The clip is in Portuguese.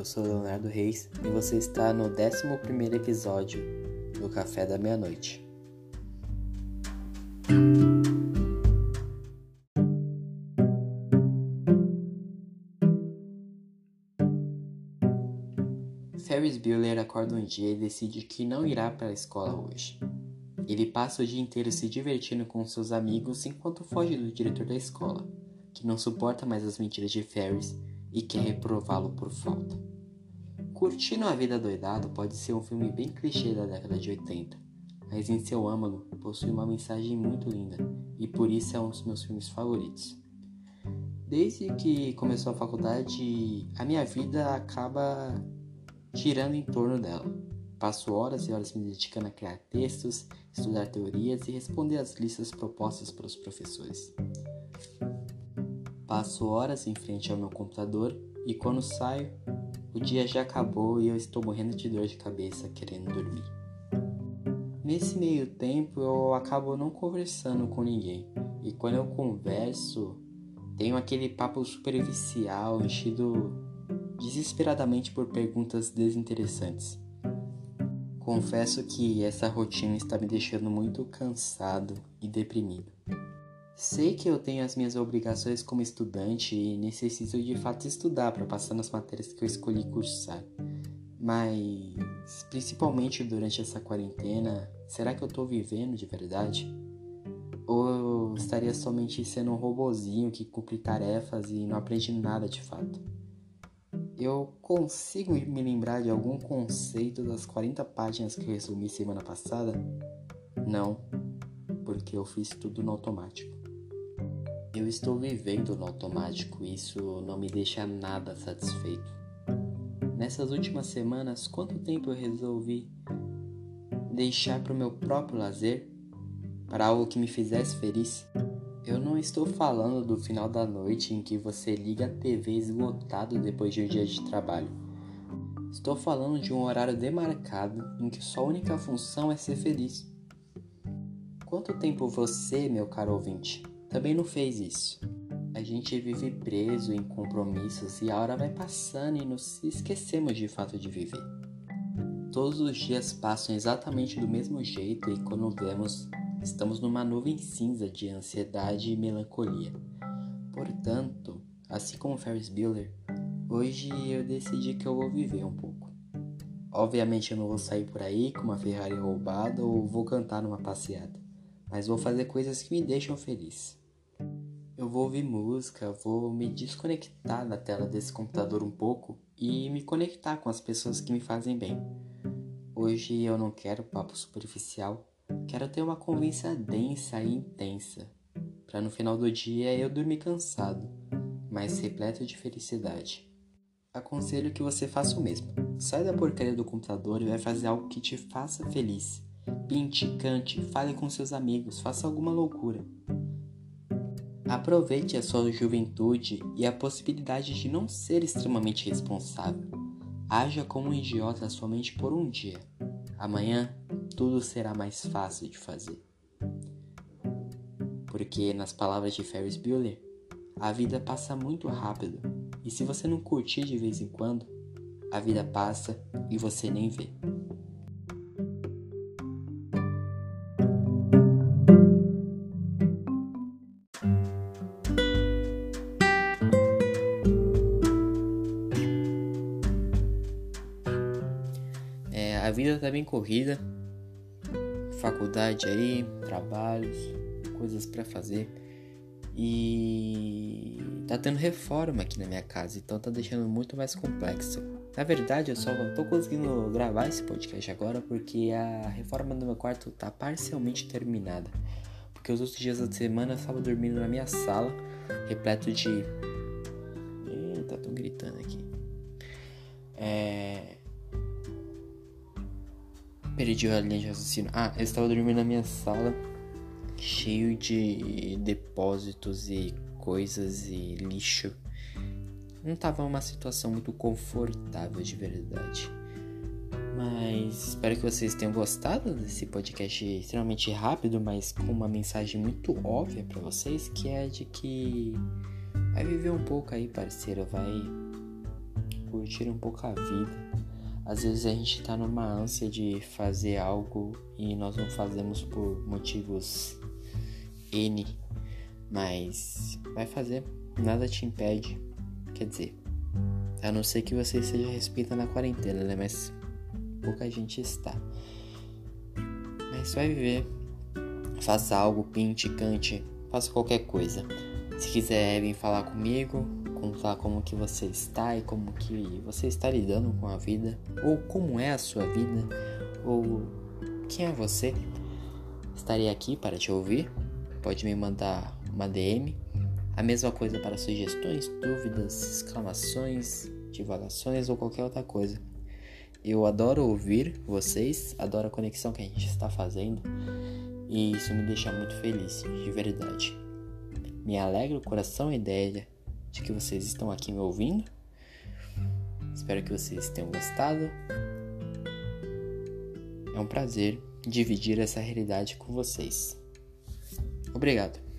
eu sou Leonardo Reis e você está no 11 episódio do Café da Meia-Noite. Ferris Bueller acorda um dia e decide que não irá para a escola hoje. Ele passa o dia inteiro se divertindo com seus amigos enquanto foge do diretor da escola, que não suporta mais as mentiras de Ferris e quer reprová-lo por falta. Curtindo a Vida Doidado pode ser um filme bem clichê da década de 80, mas em seu âmago possui uma mensagem muito linda e por isso é um dos meus filmes favoritos. Desde que começou a faculdade, a minha vida acaba girando em torno dela. Passo horas e horas me dedicando a criar textos, estudar teorias e responder às listas propostas pelos professores. Passo horas em frente ao meu computador e quando saio, o dia já acabou e eu estou morrendo de dor de cabeça querendo dormir. Nesse meio tempo eu acabo não conversando com ninguém e quando eu converso, tenho aquele papo superficial enchido desesperadamente por perguntas desinteressantes. Confesso que essa rotina está me deixando muito cansado e deprimido. Sei que eu tenho as minhas obrigações como estudante e necessito de fato estudar para passar nas matérias que eu escolhi cursar. Mas, principalmente durante essa quarentena, será que eu estou vivendo de verdade? Ou eu estaria somente sendo um robozinho que cumpre tarefas e não aprende nada de fato? Eu consigo me lembrar de algum conceito das 40 páginas que eu resumi semana passada? Não, porque eu fiz tudo no automático. Eu estou vivendo no automático e isso não me deixa nada satisfeito. Nessas últimas semanas, quanto tempo eu resolvi deixar para o meu próprio lazer, para algo que me fizesse feliz? Eu não estou falando do final da noite em que você liga a TV esgotado depois de um dia de trabalho. Estou falando de um horário demarcado em que sua única função é ser feliz. Quanto tempo você, meu caro ouvinte, também não fez isso. A gente vive preso em compromissos e a hora vai passando e nos esquecemos de fato de viver. Todos os dias passam exatamente do mesmo jeito e quando vemos, estamos numa nuvem cinza de ansiedade e melancolia. Portanto, assim como Ferris Bueller, hoje eu decidi que eu vou viver um pouco. Obviamente eu não vou sair por aí com uma Ferrari roubada ou vou cantar numa passeada, mas vou fazer coisas que me deixam feliz. Eu vou ouvir música, vou me desconectar da tela desse computador um pouco e me conectar com as pessoas que me fazem bem. Hoje eu não quero papo superficial, quero ter uma convivência densa e intensa, para no final do dia eu dormir cansado, mas repleto de felicidade. Aconselho que você faça o mesmo. Sai da porcaria do computador e vai fazer algo que te faça feliz. Pinte, cante, fale com seus amigos, faça alguma loucura. Aproveite a sua juventude e a possibilidade de não ser extremamente responsável. Haja como um idiota somente por um dia. Amanhã tudo será mais fácil de fazer. Porque, nas palavras de Ferris Bueller, a vida passa muito rápido e se você não curtir de vez em quando, a vida passa e você nem vê. A vida tá bem corrida. Faculdade aí, trabalhos, coisas para fazer. E tá tendo reforma aqui na minha casa, então tá deixando muito mais complexo. Na verdade, eu só não tô conseguindo gravar esse podcast agora porque a reforma do meu quarto tá parcialmente terminada. Porque os outros dias da semana eu estava dormindo na minha sala, repleto de. Eita, tô gritando aqui. É perdi a linha de raciocínio. Ah, eu estava dormindo na minha sala, cheio de depósitos e coisas e lixo. Não estava uma situação muito confortável de verdade. Mas espero que vocês tenham gostado desse podcast extremamente rápido, mas com uma mensagem muito óbvia para vocês, que é de que vai viver um pouco aí, parceiro, vai curtir um pouco a vida. Às vezes a gente tá numa ânsia de fazer algo e nós não fazemos por motivos N, mas vai fazer, nada te impede. Quer dizer, a não ser que você seja respeitando a quarentena, né? Mas pouca gente está. Mas vai viver. Faça algo, pinte, cante, faça qualquer coisa. Se quiser vir falar comigo, contar como que você está e como que você está lidando com a vida, ou como é a sua vida, ou quem é você, estarei aqui para te ouvir. Pode me mandar uma DM. A mesma coisa para sugestões, dúvidas, exclamações, divagações ou qualquer outra coisa. Eu adoro ouvir vocês, adoro a conexão que a gente está fazendo e isso me deixa muito feliz, de verdade. Me alegra o coração a ideia de que vocês estão aqui me ouvindo. Espero que vocês tenham gostado. É um prazer dividir essa realidade com vocês. Obrigado.